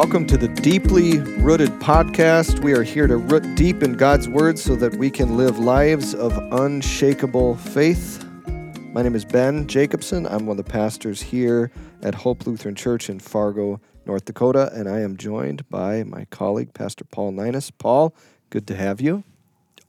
Welcome to the Deeply Rooted podcast. We are here to root deep in God's Word so that we can live lives of unshakable faith. My name is Ben Jacobson. I'm one of the pastors here at Hope Lutheran Church in Fargo, North Dakota, and I am joined by my colleague, Pastor Paul Nynas. Paul, good to have you.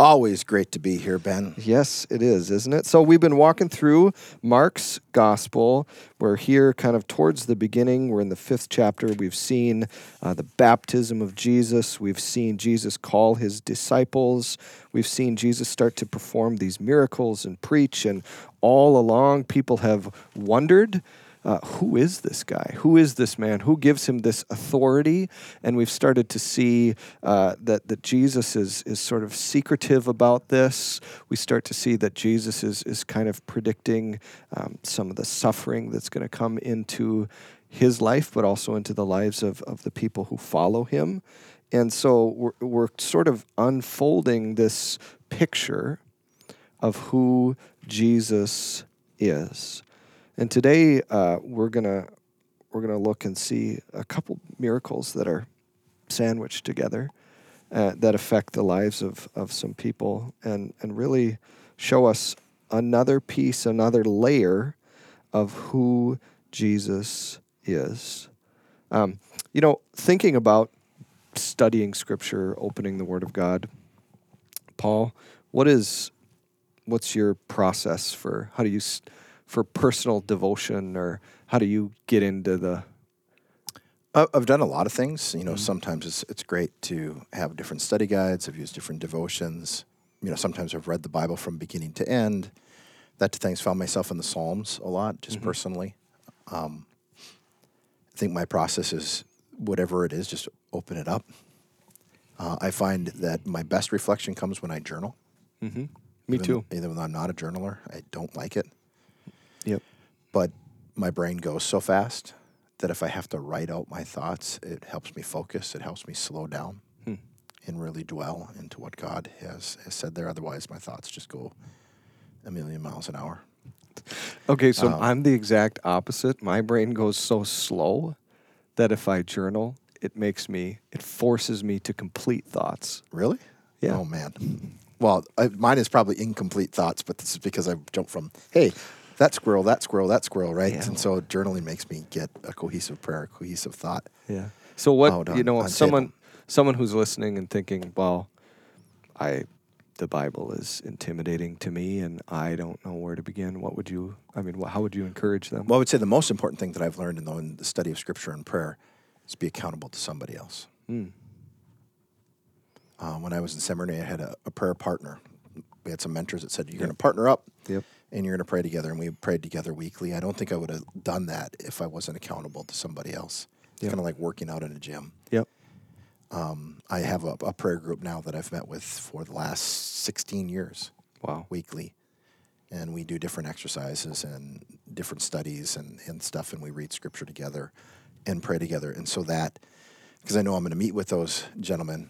Always great to be here, Ben. Yes, it is, isn't it? So we've been walking through Mark's gospel. We're here kind of towards the beginning. We're in the fifth chapter. We've seen uh, the baptism of Jesus. We've seen Jesus call his disciples. We've seen Jesus start to perform these miracles and preach. And all along, people have wondered uh, who is this guy? Who is this man? Who gives him this authority? And we've started to see uh, that that Jesus is is sort of secretive about this. We start to see that Jesus is is kind of predicting um, some of the suffering that's going to come into his life, but also into the lives of of the people who follow him. And so we're, we're sort of unfolding this picture of who Jesus is. And today uh, we're gonna we're gonna look and see a couple miracles that are sandwiched together uh, that affect the lives of of some people and and really show us another piece, another layer of who Jesus is. Um, you know, thinking about studying Scripture, opening the Word of God, Paul, what is what's your process for how do you st- for personal devotion, or how do you get into the? I've done a lot of things. You know, mm-hmm. sometimes it's it's great to have different study guides. I've used different devotions. You know, sometimes I've read the Bible from beginning to end. That to things found myself in the Psalms a lot, just mm-hmm. personally. Um, I think my process is whatever it is, just open it up. Uh, I find that my best reflection comes when I journal. Mm-hmm. Me even, too. Even though I'm not a journaler, I don't like it. Yep. But my brain goes so fast that if I have to write out my thoughts, it helps me focus. It helps me slow down hmm. and really dwell into what God has, has said there. Otherwise, my thoughts just go a million miles an hour. Okay, so um, I'm the exact opposite. My brain goes so slow that if I journal, it makes me, it forces me to complete thoughts. Really? Yeah. Oh, man. Well, I, mine is probably incomplete thoughts, but this is because I jumped from, hey, that squirrel, that squirrel, that squirrel, right? Yeah. And so journaling makes me get a cohesive prayer, a cohesive thought. Yeah. So what oh, you know, someone table. someone who's listening and thinking, well, I the Bible is intimidating to me and I don't know where to begin. What would you I mean, how would you encourage them? Well, I would say the most important thing that I've learned in the, in the study of scripture and prayer is be accountable to somebody else. Mm. Uh, when I was in seminary, I had a, a prayer partner. We had some mentors that said, "You're yep. going to partner up." Yep and you're going to pray together. And we prayed together weekly. I don't think I would have done that if I wasn't accountable to somebody else. It's yep. kind of like working out in a gym. Yep. Um, I have a, a, prayer group now that I've met with for the last 16 years. Wow. Weekly. And we do different exercises and different studies and, and stuff, and we read scripture together and pray together. And so that, because I know I'm going to meet with those gentlemen,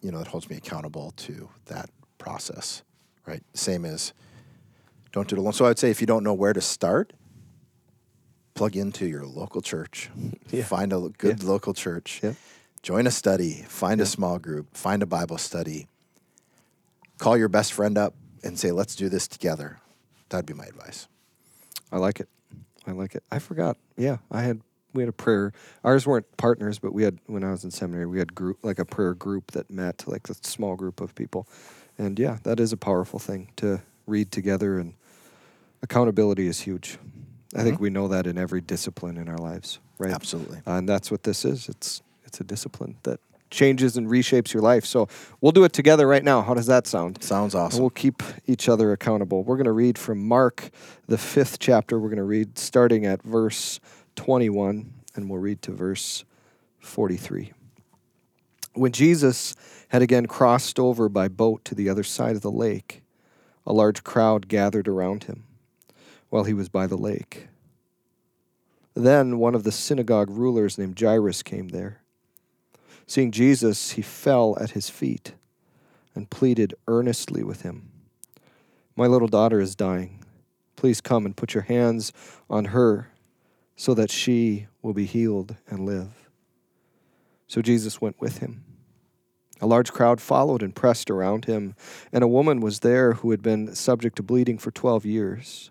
you know, that holds me accountable to that process, right? Same as don't do it alone. So I'd say if you don't know where to start, plug into your local church. Yeah. Find a good yeah. local church. Yeah. Join a study. Find a small group. Find a Bible study. Call your best friend up and say, let's do this together. That'd be my advice. I like it. I like it. I forgot. Yeah, I had we had a prayer. Ours weren't partners, but we had when I was in seminary, we had group like a prayer group that met, like a small group of people. And yeah, that is a powerful thing to read together and accountability is huge. I mm-hmm. think we know that in every discipline in our lives, right? Absolutely. Uh, and that's what this is. It's it's a discipline that changes and reshapes your life. So we'll do it together right now. How does that sound? Sounds awesome. And we'll keep each other accountable. We're going to read from Mark, the fifth chapter. We're going to read starting at verse 21, and we'll read to verse 43. When Jesus had again crossed over by boat to the other side of the lake, a large crowd gathered around him while he was by the lake. Then one of the synagogue rulers named Jairus came there. Seeing Jesus, he fell at his feet and pleaded earnestly with him My little daughter is dying. Please come and put your hands on her so that she will be healed and live. So Jesus went with him. A large crowd followed and pressed around him, and a woman was there who had been subject to bleeding for twelve years.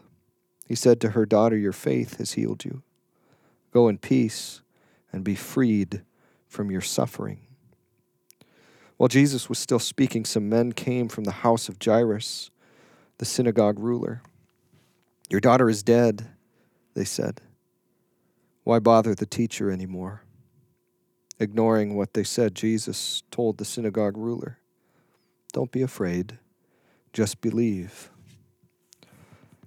He said to her, Daughter, your faith has healed you. Go in peace and be freed from your suffering. While Jesus was still speaking, some men came from the house of Jairus, the synagogue ruler. Your daughter is dead, they said. Why bother the teacher anymore? Ignoring what they said, Jesus told the synagogue ruler, Don't be afraid, just believe.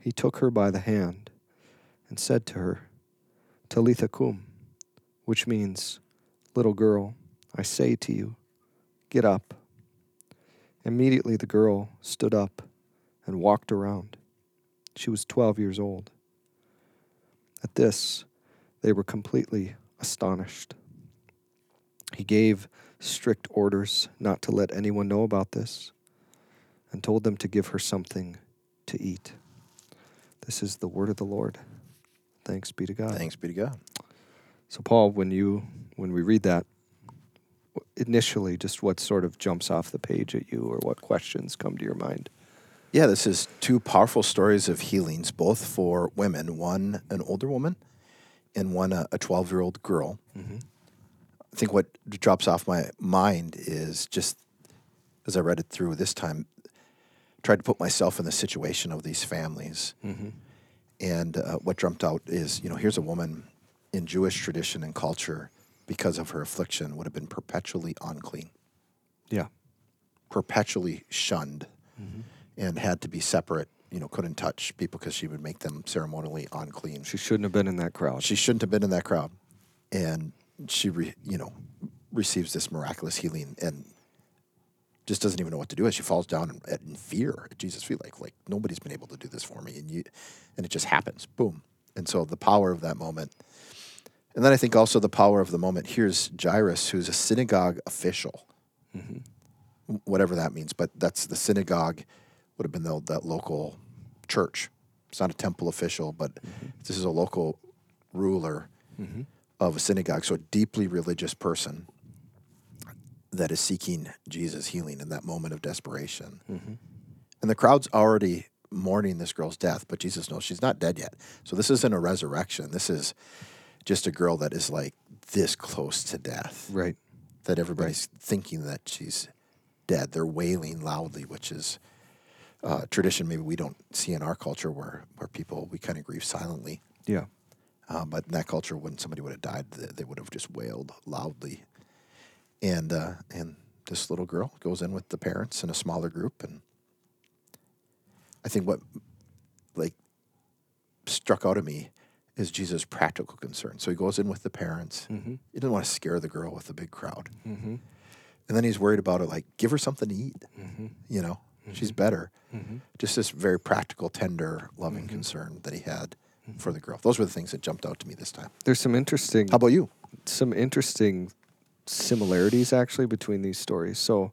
He took her by the hand and said to her, Talitha cum, which means, Little girl, I say to you, get up. Immediately the girl stood up and walked around. She was 12 years old. At this, they were completely astonished. He gave strict orders not to let anyone know about this and told them to give her something to eat. This is the word of the Lord. Thanks be to God. Thanks be to God. So, Paul, when you when we read that initially, just what sort of jumps off the page at you, or what questions come to your mind? Yeah, this is two powerful stories of healings, both for women. One, an older woman, and one, a 12 year old girl. Mm-hmm. I think what drops off my mind is just as I read it through this time, tried to put myself in the situation of these families. Mm-hmm. And uh, what jumped out is, you know, here's a woman in Jewish tradition and culture, because of her affliction, would have been perpetually unclean. Yeah. Perpetually shunned mm-hmm. and had to be separate. You know, couldn't touch people because she would make them ceremonially unclean. She shouldn't have been in that crowd. She shouldn't have been in that crowd. And she, re, you know, receives this miraculous healing and just doesn't even know what to do. And she falls down in, in fear at Jesus' feet, like, like nobody's been able to do this for me. And you, and it just happens. Boom. And so the power of that moment. And then I think also the power of the moment. Here's Jairus, who's a synagogue official, mm-hmm. whatever that means. But that's the synagogue would have been the, that local church. It's not a temple official, but mm-hmm. this is a local ruler mm-hmm. of a synagogue. So a deeply religious person that is seeking Jesus' healing in that moment of desperation. Mm-hmm. And the crowd's already mourning this girl's death, but Jesus knows she's not dead yet. So this isn't a resurrection. This is just a girl that is like this close to death. Right. That everybody's right. thinking that she's dead. They're wailing loudly, which is uh, tradition maybe we don't see in our culture where, where people, we kind of grieve silently. Yeah. Uh, but in that culture, when somebody would have died, they would have just wailed loudly. And, uh, and this little girl goes in with the parents in a smaller group and I think what like struck out of me is Jesus' practical concern. So he goes in with the parents. Mm-hmm. He doesn't want to scare the girl with the big crowd. Mm-hmm. And then he's worried about it, like, give her something to eat. Mm-hmm. You know, mm-hmm. she's better. Mm-hmm. Just this very practical, tender, loving mm-hmm. concern that he had for the girl. Those were the things that jumped out to me this time. There's some interesting. How about you? Some interesting similarities actually between these stories. So,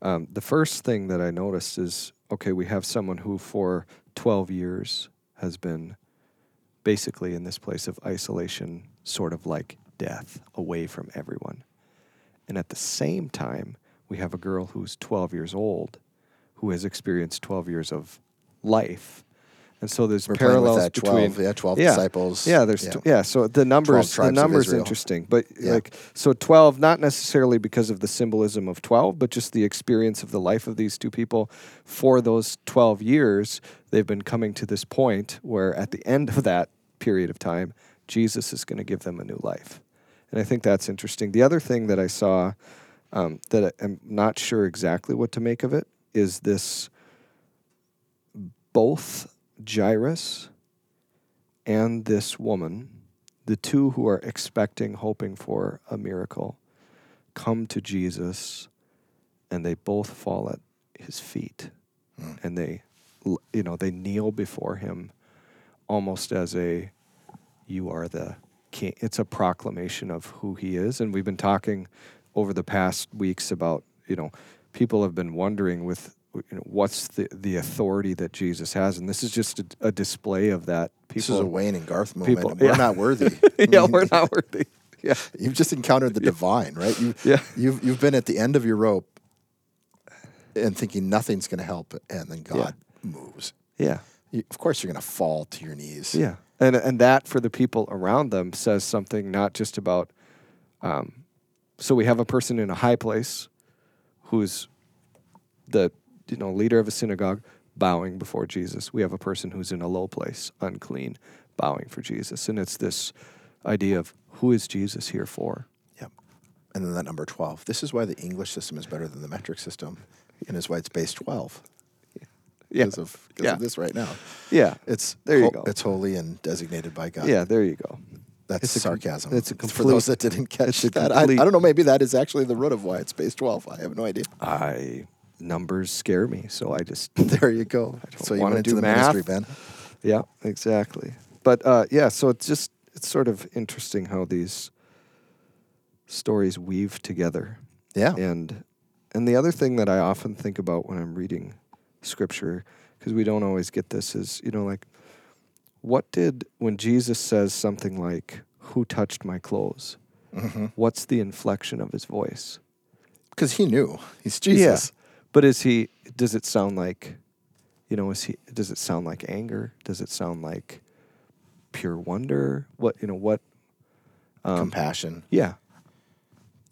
um, the first thing that I noticed is okay, we have someone who for 12 years has been basically in this place of isolation, sort of like death, away from everyone. And at the same time, we have a girl who's 12 years old who has experienced 12 years of life. And so there's We're parallels that between 12, yeah, 12 yeah. disciples. Yeah, there's Yeah. tw- yeah. So the numbers, the numbers interesting, but Yeah. like so twelve, not necessarily because of the symbolism of twelve, but just the experience of the life of these two people. For those twelve years, they've been coming to this point where, at the end of that period of time, Jesus is going to give them a new life, and I think that's interesting. The other thing that I saw um, that I'm not sure exactly what to make of it is this both Jairus and this woman, the two who are expecting, hoping for a miracle, come to Jesus and they both fall at his feet. Hmm. And they you know they kneel before him almost as a you are the king. It's a proclamation of who he is. And we've been talking over the past weeks about you know people have been wondering with you know what's the the authority that Jesus has and this is just a, a display of that people This is a Wayne and Garth moment. people- we're not worthy. Yeah we're not worthy yeah You've just encountered the divine, right? You, Yeah. You've you've been at the end of your rope and thinking nothing's going to help, and then God moves. yeah You, of course, you're going to fall to your knees. Yeah, and and that for the people around them says something not just about. Um, so we have a person in a high place, who's the you know leader of a synagogue bowing before Jesus. We have a person who's in a low place, unclean, bowing for Jesus, and it's this idea of who is Jesus here for? Yep. And then that number 12. This is why the English system is better than the metric system, and is why it's base 12 Yeah, because of, because Yeah. of this right now. yeah, It's There you ho- go. It's holy and designated by God. yeah. There you go. That's It's a com- sarcasm. it's a for those that didn't catch that. I, I don't know. Maybe that is actually the root of why it's base 12. I have no idea. I numbers scare me, so I just There you go. don't So you wanna do the math. ministry, Ben. Yeah, exactly. But uh, yeah, so it's just it's sort of interesting how these stories weave together. Yeah. And and the other thing that I often think about when I'm reading scripture because we don't always get this is, you know, like what did when Jesus says something like who touched my clothes? Mm-hmm. What's the inflection of his voice? Because he knew he's Jesus. But is he does it sound like you know, is he does it sound like anger? Does it sound like pure wonder? What you know, what um, Compassion yeah.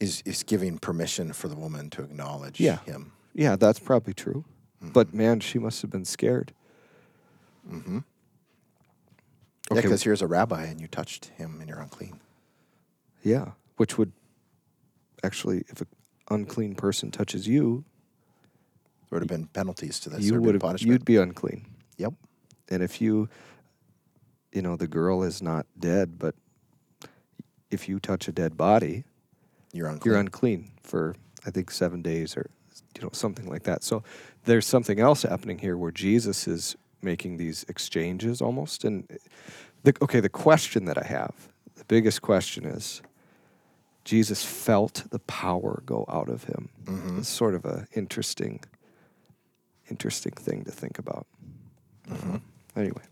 is is giving permission for the woman to acknowledge Yeah. him. Yeah, that's probably true. But man, she must have been scared. Mm-hmm. Yeah, because here's a rabbi and you touched him and you're unclean. Yeah, which would actually, if an unclean person touches you, There would have been penalties to this. you would have punishment. you'd be unclean. Yep. And if you, you know, the girl is not dead, but if you touch a dead body, You're unclean. you're unclean for I think seven days or you know something like that. So there's something else happening here where Jesus is making these exchanges almost. And the, okay, the question that I have, the biggest question is, Jesus felt the power go out of him. Mhm. It's sort of a interesting, interesting thing to think about. Mhm. Anyway,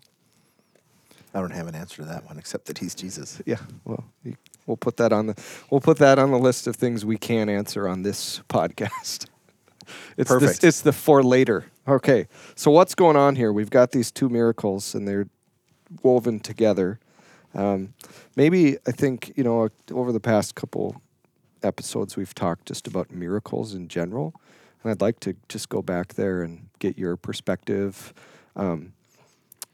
I don't have an answer to that one except that he's Jesus. yeah. Well, you, we'll put that on the we'll put that on the list of things we can answer on this podcast. It's the- Perfect. it's the for later. Okay. So what's going on here? We've got these two miracles, and they're woven together. Um, maybe I think you know over the past couple episodes we've talked just about miracles in general, I'd like to just go back there and get your perspective. Um,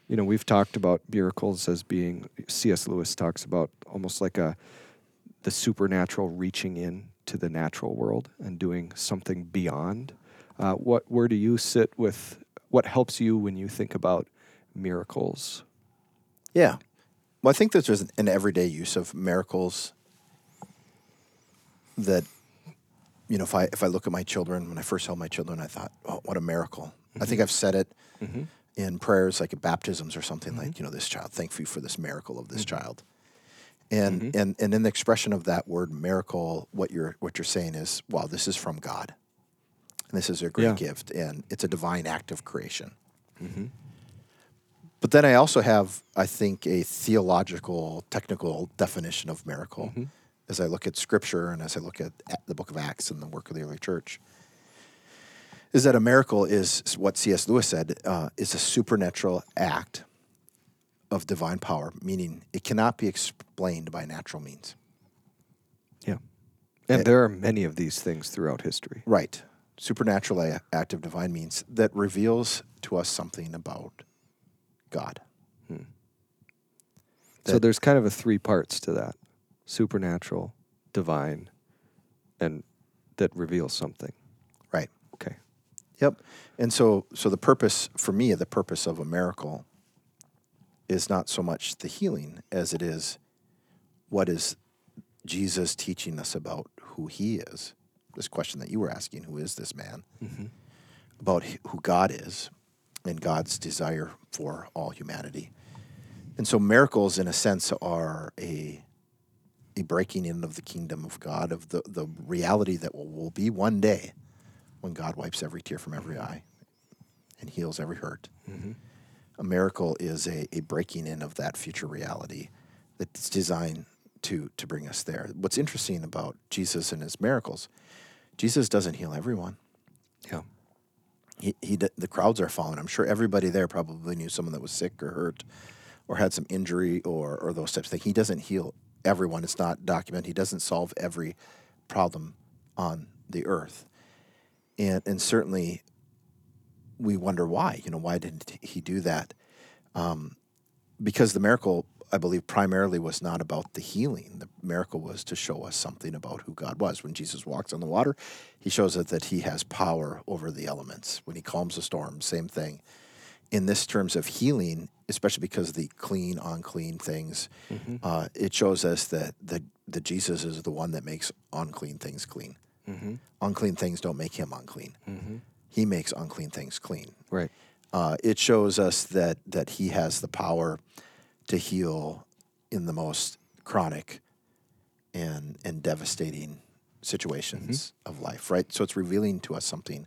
you know, we've talked about miracles as being C.S. Lewis talks about almost like a the supernatural reaching in to the natural world and doing something beyond. Uh, what where do you sit with what helps you when you think about miracles? Yeah. Well, I think there's an everyday use of miracles that, you know, if I if I look at my children, when I first held my children, I thought, oh, what a miracle. I think mm-hmm. I've said it Mm-hmm. in prayers like at baptisms or something like, mm-hmm. you know, this child, thank you for this miracle of this mm-hmm. child. And, and and in the expression of that word miracle, what you're what you're saying is, wow, this is from God, and this is a great Yeah. gift, and it's a divine act of creation. But then I also have, I think, a theological, technical definition of miracle as I look at Scripture and as I look at the Book of Acts and the work of the early church. Is that a miracle is what C.S. Lewis said uh, is a supernatural act of divine power, meaning it cannot be explained by natural means. Yeah. And It- there are many of these things throughout history. Right. Supernatural act of divine means that reveals to us something about God. so there's kind of a three parts to that supernatural, divine, and that reveals something. Right. Okay. Yep. And so so the purpose for me, the purpose of a miracle is not so much the healing as it is what is Jesus teaching us about who he is. This question that you were asking, who is this man? Mm-hmm. About who God is and God's desire for all humanity. And so miracles in a sense are a a breaking in of the kingdom of God, of the, the reality that will, will be one day when God wipes every tear from every eye and heals every hurt. Mm-hmm. A miracle is a, a breaking in of that future reality that's designed to, to bring us there. What's interesting about Jesus and his miracles, Jesus doesn't heal everyone. Yeah. He, he, the crowds are falling. I'm sure everybody there probably knew someone that was sick or hurt or had some injury or, or those types of things. He doesn't heal everyone. It's not documented. He doesn't solve every problem on the earth. And, and certainly we wonder why. You know, why didn't he do that? Um, because the miracle, I believe, primarily was not about the healing. The miracle was to show us something about who God was. When Jesus walks on the water, he shows us that he has power over the elements. When he calms the storm, same thing. In this terms of healing, especially because of the clean, unclean things, uh, it shows us that the, that Jesus is the one that makes unclean things clean. Unclean things don't make him unclean. He makes unclean things clean. Right. uh, it shows us that that he has the power to heal in the most chronic and and devastating situations of life right? So it's revealing to us something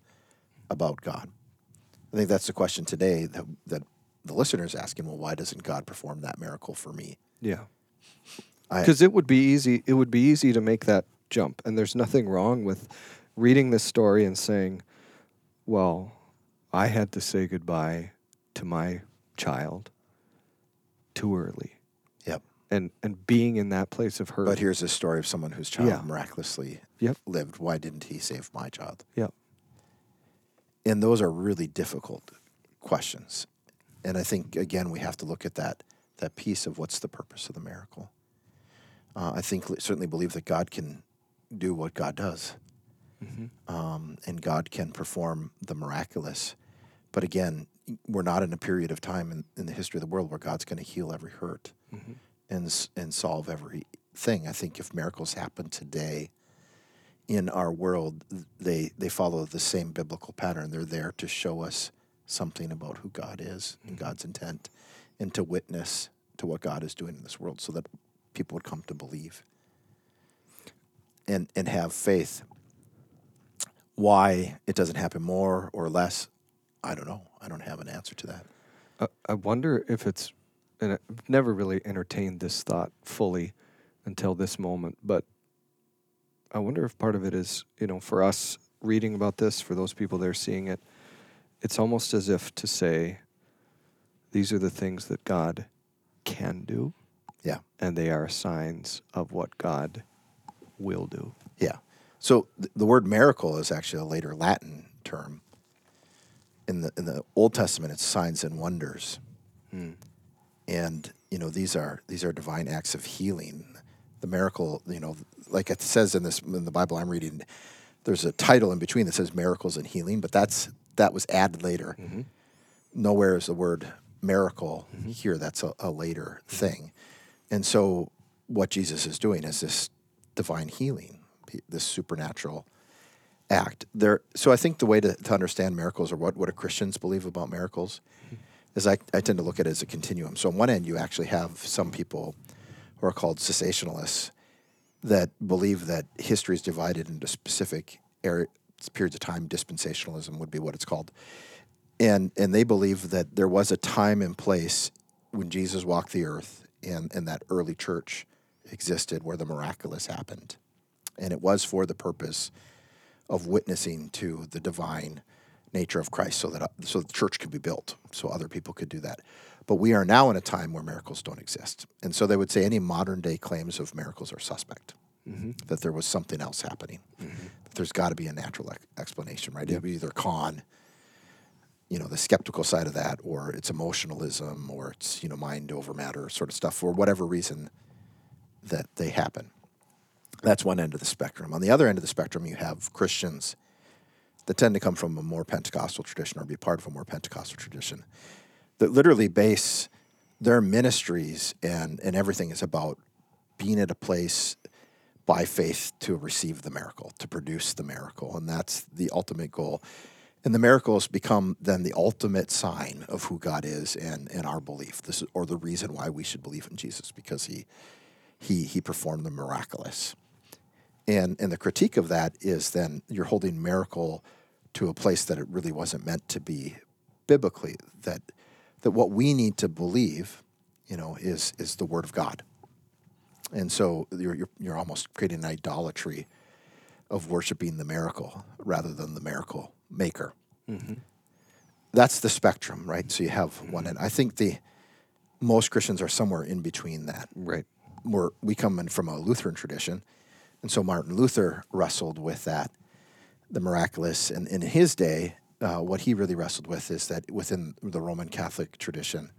about god i think that's the question today that that the listener is asking well why doesn't god perform that miracle for me Yeah. Because it would be easy. It would be easy to make that jump, and there's nothing wrong with reading this story and saying, "Well, I had to say goodbye to my child too early," yep and and being in that place of hurt. but here's a story of someone whose child Yeah. miraculously Yep. lived why didn't he save my child Yep. And those are really difficult questions. And i think again we have to look at that that piece of what's the purpose of the miracle. Uh, i think certainly believe that god can do what god does. Um, and god can perform the miraculous. But again we're not in a period of time in, in the history of the world where god's going to heal every hurt and, s- and solve everything i think if miracles happen today in our world, they they follow the same biblical pattern. They're there to show us something about who God is and hmm. God's intent, and to witness to what God is doing in this world, so that people would come to believe and and have faith. Why it doesn't happen more or less, I don't know. I don't have an answer to that. I, I wonder if it's, and I've never really entertained this thought fully until this moment, but I wonder if part of it is, you know, for us reading about this, for those people that are seeing it, it's almost as if to say, these are the things that God can do, Yeah. and they are signs of what God will do. Yeah. So th- the word miracle is actually a later Latin term. In the in the Old Testament, it's signs and wonders, hmm. and you know these are these are divine acts of healing. The miracle, you know, like it says in this in the Bible I'm reading, there's a title in between that says miracles and healing, but that's that was added later. Mm-hmm. Nowhere is the word miracle mm-hmm. here. That's a, a later mm-hmm. thing, and so what Jesus is doing is this divine healing, this supernatural act. There, so I think the way to, to understand miracles or what, what do Christians believe about miracles is I, I tend to look at it as a continuum. So on one end, you actually have some people who are called cessationalists that believe that history is divided into specific periods of time. Dispensationalism would be what it's called, and and they believe that there was a time and place when Jesus walked the earth and and that early church existed where the miraculous happened, and it was for the purpose of witnessing to the divine nature of Christ, so that so the church could be built, so other people could do that. But we are now in a time where miracles don't exist. And so they would say any modern day claims of miracles are suspect, mm-hmm. that there was something else happening. Mm-hmm. There's got to be a natural ex- explanation, right? Yep. It'd be either con, you know, the skeptical side of that, or it's emotionalism, or it's, you know, mind over matter sort of stuff, for whatever reason that they happen. That's one end of the spectrum. On the other end of the spectrum, you have Christians that tend to come from a more Pentecostal tradition or be part of a more Pentecostal tradition that literally base their ministries and, and everything is about being at a place by faith to receive the miracle, to produce the miracle. And that's the ultimate goal. And the miracles become then the ultimate sign of who God is and, and our belief. This is, or the reason why we should believe in Jesus, because he he he performed the miraculous. And and the critique of that is then you're holding miracle to a place that it really wasn't meant to be biblically. That that what we need to believe, you know, is is the Word of God. And so you're you're, you're almost creating an idolatry of worshiping the miracle rather than the miracle maker. Mm-hmm. That's the spectrum, right? So you have one end. I think the most Christians are somewhere in between that. Right. We're, we come in from a Lutheran tradition, and so Martin Luther wrestled with that, the miraculous, and in his day, uh, what he really wrestled with is that within the Roman Catholic tradition,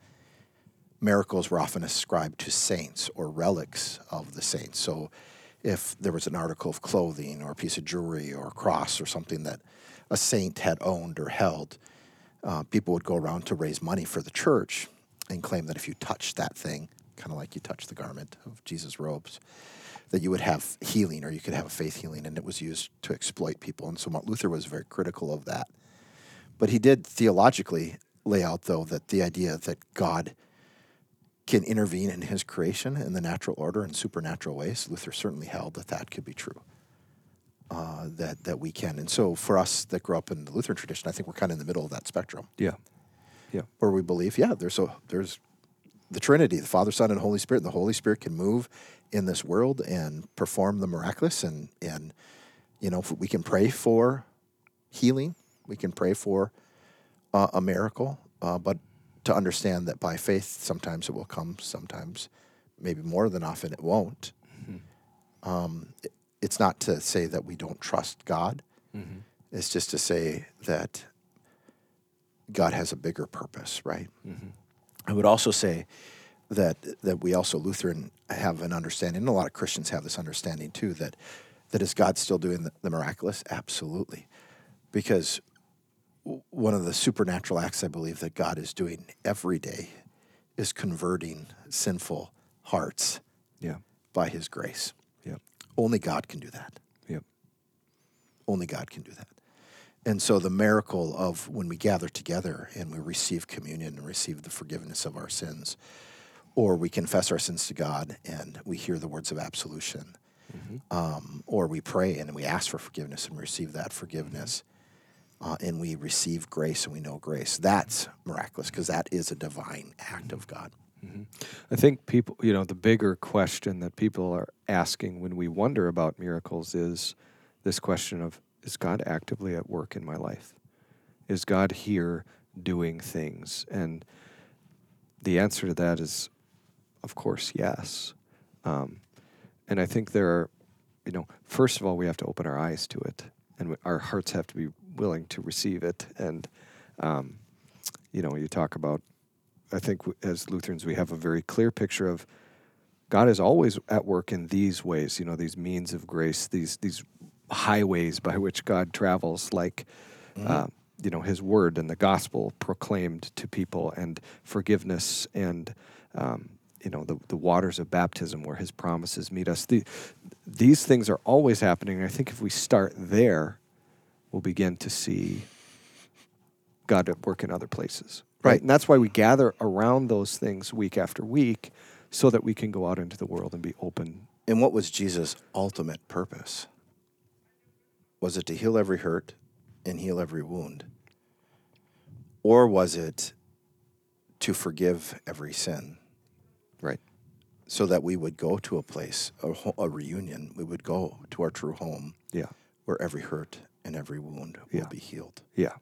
miracles were often ascribed to saints or relics of the saints. So if there was an article of clothing or a piece of jewelry or a cross or something that a saint had owned or held, uh, people would go around to raise money for the church and claim that if you touched that thing, kind of like you touched the garment of Jesus' robes, that you would have healing or you could have a faith healing, and it was used to exploit people. And so Luther was very critical of that. But he did theologically lay out, though, that the idea that God can intervene in his creation in the natural order in supernatural ways, Luther certainly held that that could be true. Uh, that that we can, and so for us that grew up in the Lutheran tradition, I think we're kind of in the middle of that spectrum. Yeah, yeah. Where we believe, yeah, there's so there's the Trinity, the Father, Son, and Holy Spirit. And the Holy Spirit can move in this world and perform the miraculous, and and you know we can pray for healing we can pray for uh, a miracle, uh, but to understand that by faith, sometimes it will come, sometimes maybe more than often it won't. Mm-hmm. Um, it, it's not to say that we don't trust God. Mm-hmm. It's just to say that God has a bigger purpose, right? Mm-hmm. I would also say that that we also Lutheran have an understanding, and a lot of Christians have this understanding too, that that is God still doing the, the miraculous? Absolutely, because one of the supernatural acts I believe that God is doing every day is converting sinful hearts yeah. by his grace. Yep. Only God can do that. Yep. Only God can do that. And so the miracle of when we gather together and we receive communion and receive the forgiveness of our sins, or we confess our sins to God and we hear the words of absolution, mm-hmm. um, or we pray and we ask for forgiveness and receive that forgiveness uh, and we receive grace and we know grace. That's miraculous because that is a divine act of God. Mm-hmm. I think people, you know, the bigger question that people are asking when we wonder about miracles is this question of is God actively at work in my life? Is God here doing things? And the answer to that is, of course, yes. Um, and I think there are, you know, first of all, we have to open our eyes to it, and our hearts have to be willing to receive it. And, um, you know, you talk about, I think as Lutherans, we have a very clear picture of God is always at work in these ways, you know, these means of grace, these, these highways by which God travels, like, mm-hmm. uh, you know, his word and the gospel proclaimed to people and forgiveness and, um, you know the, the waters of baptism where his promises meet us the, these things are always happening and i think if we start there we'll begin to see God at work in other places. Right. right. And that's why we gather around those things week after week so that we can go out into the world and be open. And what was Jesus' ultimate purpose? Was it to heal every hurt and heal every wound? Or was it to forgive every sin Right. so that we would go to a place, a, a reunion, we would go to our true home Yeah. where every hurt and every wound Yeah. will be healed? Yeah.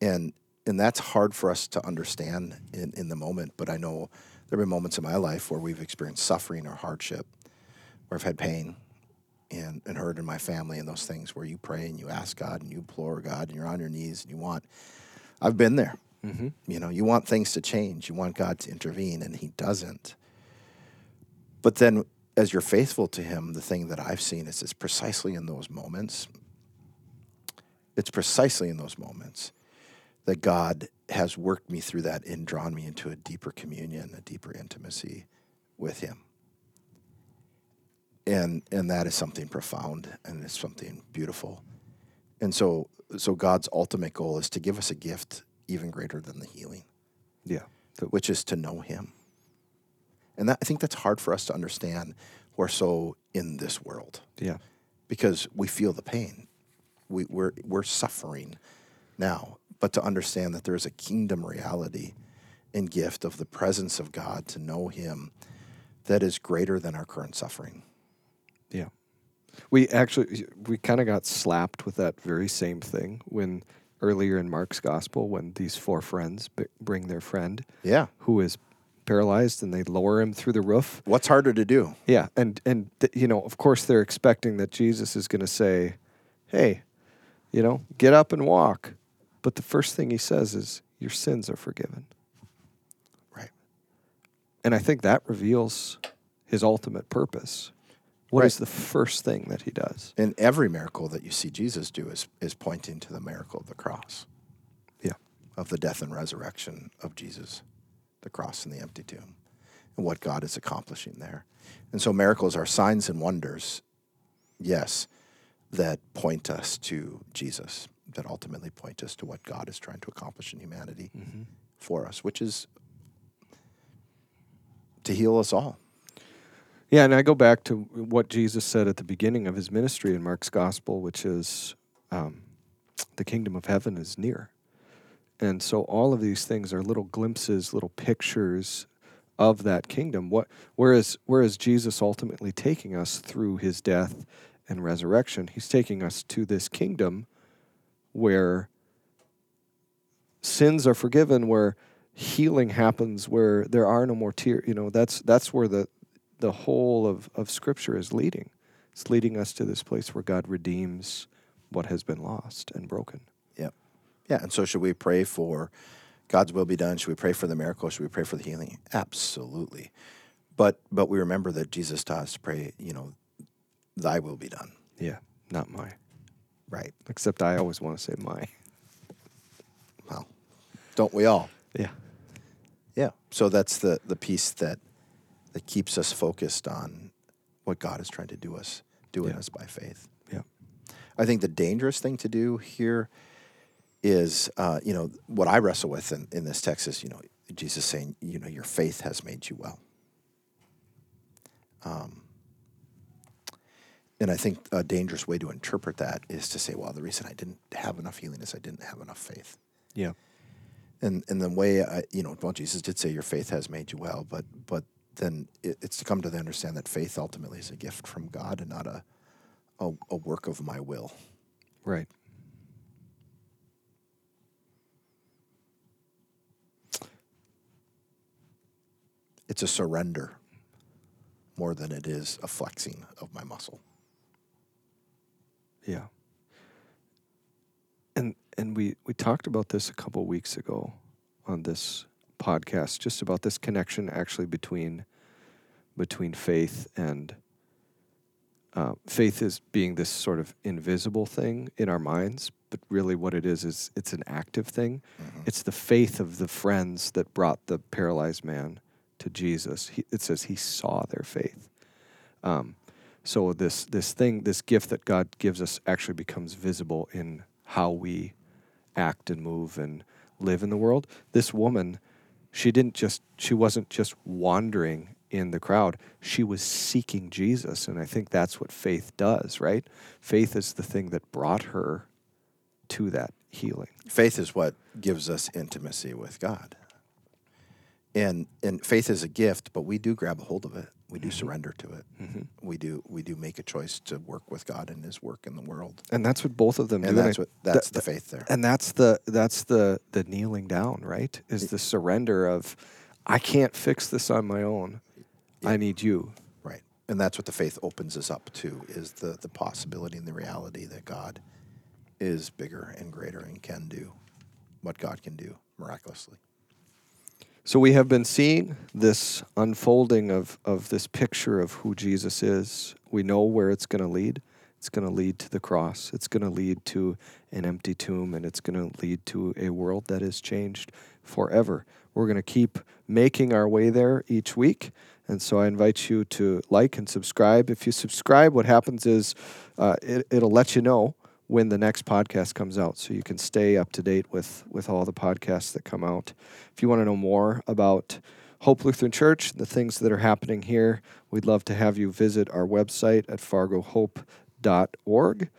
and and that's hard for us to understand in, in the moment but i know there have been moments in my life where we've experienced suffering or hardship where i've had pain and, and hurt in my family and those things where you pray and you ask god and you implore god and you're on your knees and you want i've been there Mm-hmm. you know you want things to change you want god to intervene and he doesn't but then as you're faithful to him the thing that i've seen is it's precisely in those moments it's precisely in those moments that God has worked me through that and drawn me into a deeper communion, a deeper intimacy with Him. And and that is something profound and it's something beautiful. And so so God's ultimate goal is to give us a gift even greater than the healing, Yeah. Which is to know Him. And that, I think that's hard for us to understand. We're so in this world yeah. because we feel the pain. We, we're, we're suffering now. But to understand that there is a kingdom reality and gift of the presence of God to know Him that is greater than our current suffering. Yeah. We actually we kind of got slapped with that very same thing when earlier in Mark's gospel when these four friends b- bring their friend Yeah. who is paralyzed and they lower him through the roof. What's harder to do? Yeah, and and th- you know, of course they're expecting that Jesus is going to say, "Hey, you know, get up and walk." But the first thing he says is, "Your sins are forgiven." Right. And I think that reveals his ultimate purpose. What is Right. the first thing that he does? And every miracle that you see Jesus do is, is pointing to the miracle of the cross, Yeah. of the death and resurrection of Jesus, the cross and the empty tomb, and what God is accomplishing there. And so miracles are signs and wonders, yes, that point us to Jesus, that ultimately point us to what God is trying to accomplish in humanity for us, which is to heal us all. Yeah, and I go back to what Jesus said at the beginning of his ministry in Mark's gospel, which is um, the kingdom of heaven is near. And so all of these things are little glimpses, little pictures of that kingdom. What whereas whereas Jesus ultimately taking us through his death and resurrection, he's taking us to this kingdom where sins are forgiven, where healing happens, where there are no more tears. You know, that's that's where the the whole of, of Scripture is leading. It's leading us to this place where God redeems what has been lost and broken. Yep. Yeah. And so, should we pray for God's will be done? Should we pray for the miracle? Should we pray for the healing? Absolutely. But but we remember that Jesus taught us to pray. You know, Thy will be done. Yeah, not my. Right. Except I always want to say my. Well, don't we all? Yeah. Yeah. So that's the the piece that that keeps us focused on what God is trying to do us do in Yeah. us by faith. Yeah. I think the dangerous thing to do here is, uh, you know, what I wrestle with in, in this text is, you know, Jesus saying, you know, your faith has made you well. Um, and I think a dangerous way to interpret that is to say, well, the reason I didn't have enough healing is I didn't have enough faith. Yeah. And and the way I, you know, well, Jesus did say your faith has made you well, but but then it, it's to come to the understand that faith ultimately is a gift from God and not a a, a work of my will. Right. It's a surrender more than it is a flexing of my muscle. Yeah. And and we we talked about this a couple weeks ago on this podcast just about this connection actually between between faith and uh, faith is being this sort of invisible thing in our minds, but really what it is is it's an active thing. It's the faith of the friends that brought the paralyzed man to Jesus. He, it says he saw their faith. Um, so this this thing, this gift that God gives us, actually becomes visible in how we act and move and live in the world. This woman, she didn't just she wasn't just wandering in the crowd. She was seeking Jesus. And I think that's what faith does, right? Faith is the thing that brought her to that healing. Faith is what gives us intimacy with God. And and faith is a gift, but we do grab a hold of it. We do Mm-hmm. surrender to it. We do we do make a choice to work with God and His work in the world. And that's what both of them And do. that's I- what that's that- the faith there. and that's the that's the the kneeling down right is the surrender of i can't fix this on my own i need you Right. And that's what the faith opens us up to is the the possibility and the reality that God is bigger and greater and can do what God can do miraculously. So we have been seeing this unfolding of of this picture of who jesus is. We know where it's going to lead. It's going to lead to the cross. It's going to lead to an empty tomb and it's going to lead to a world that is changed forever. We're going to keep making our way there each week. And so I invite you to like and subscribe. If you subscribe, what happens is uh, it, it'll let you know when the next podcast comes out, so you can stay up to date with with all the podcasts that come out. If you want to know more about Hope Lutheran Church, the things that are happening here, we'd love to have you visit our website at fargohope.org.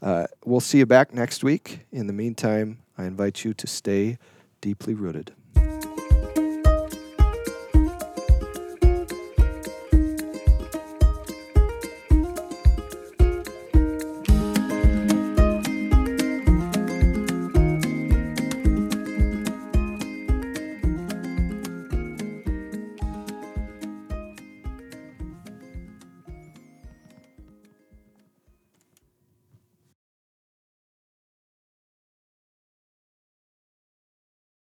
Uh, we'll see you back next week. In the meantime, I invite you to stay deeply rooted.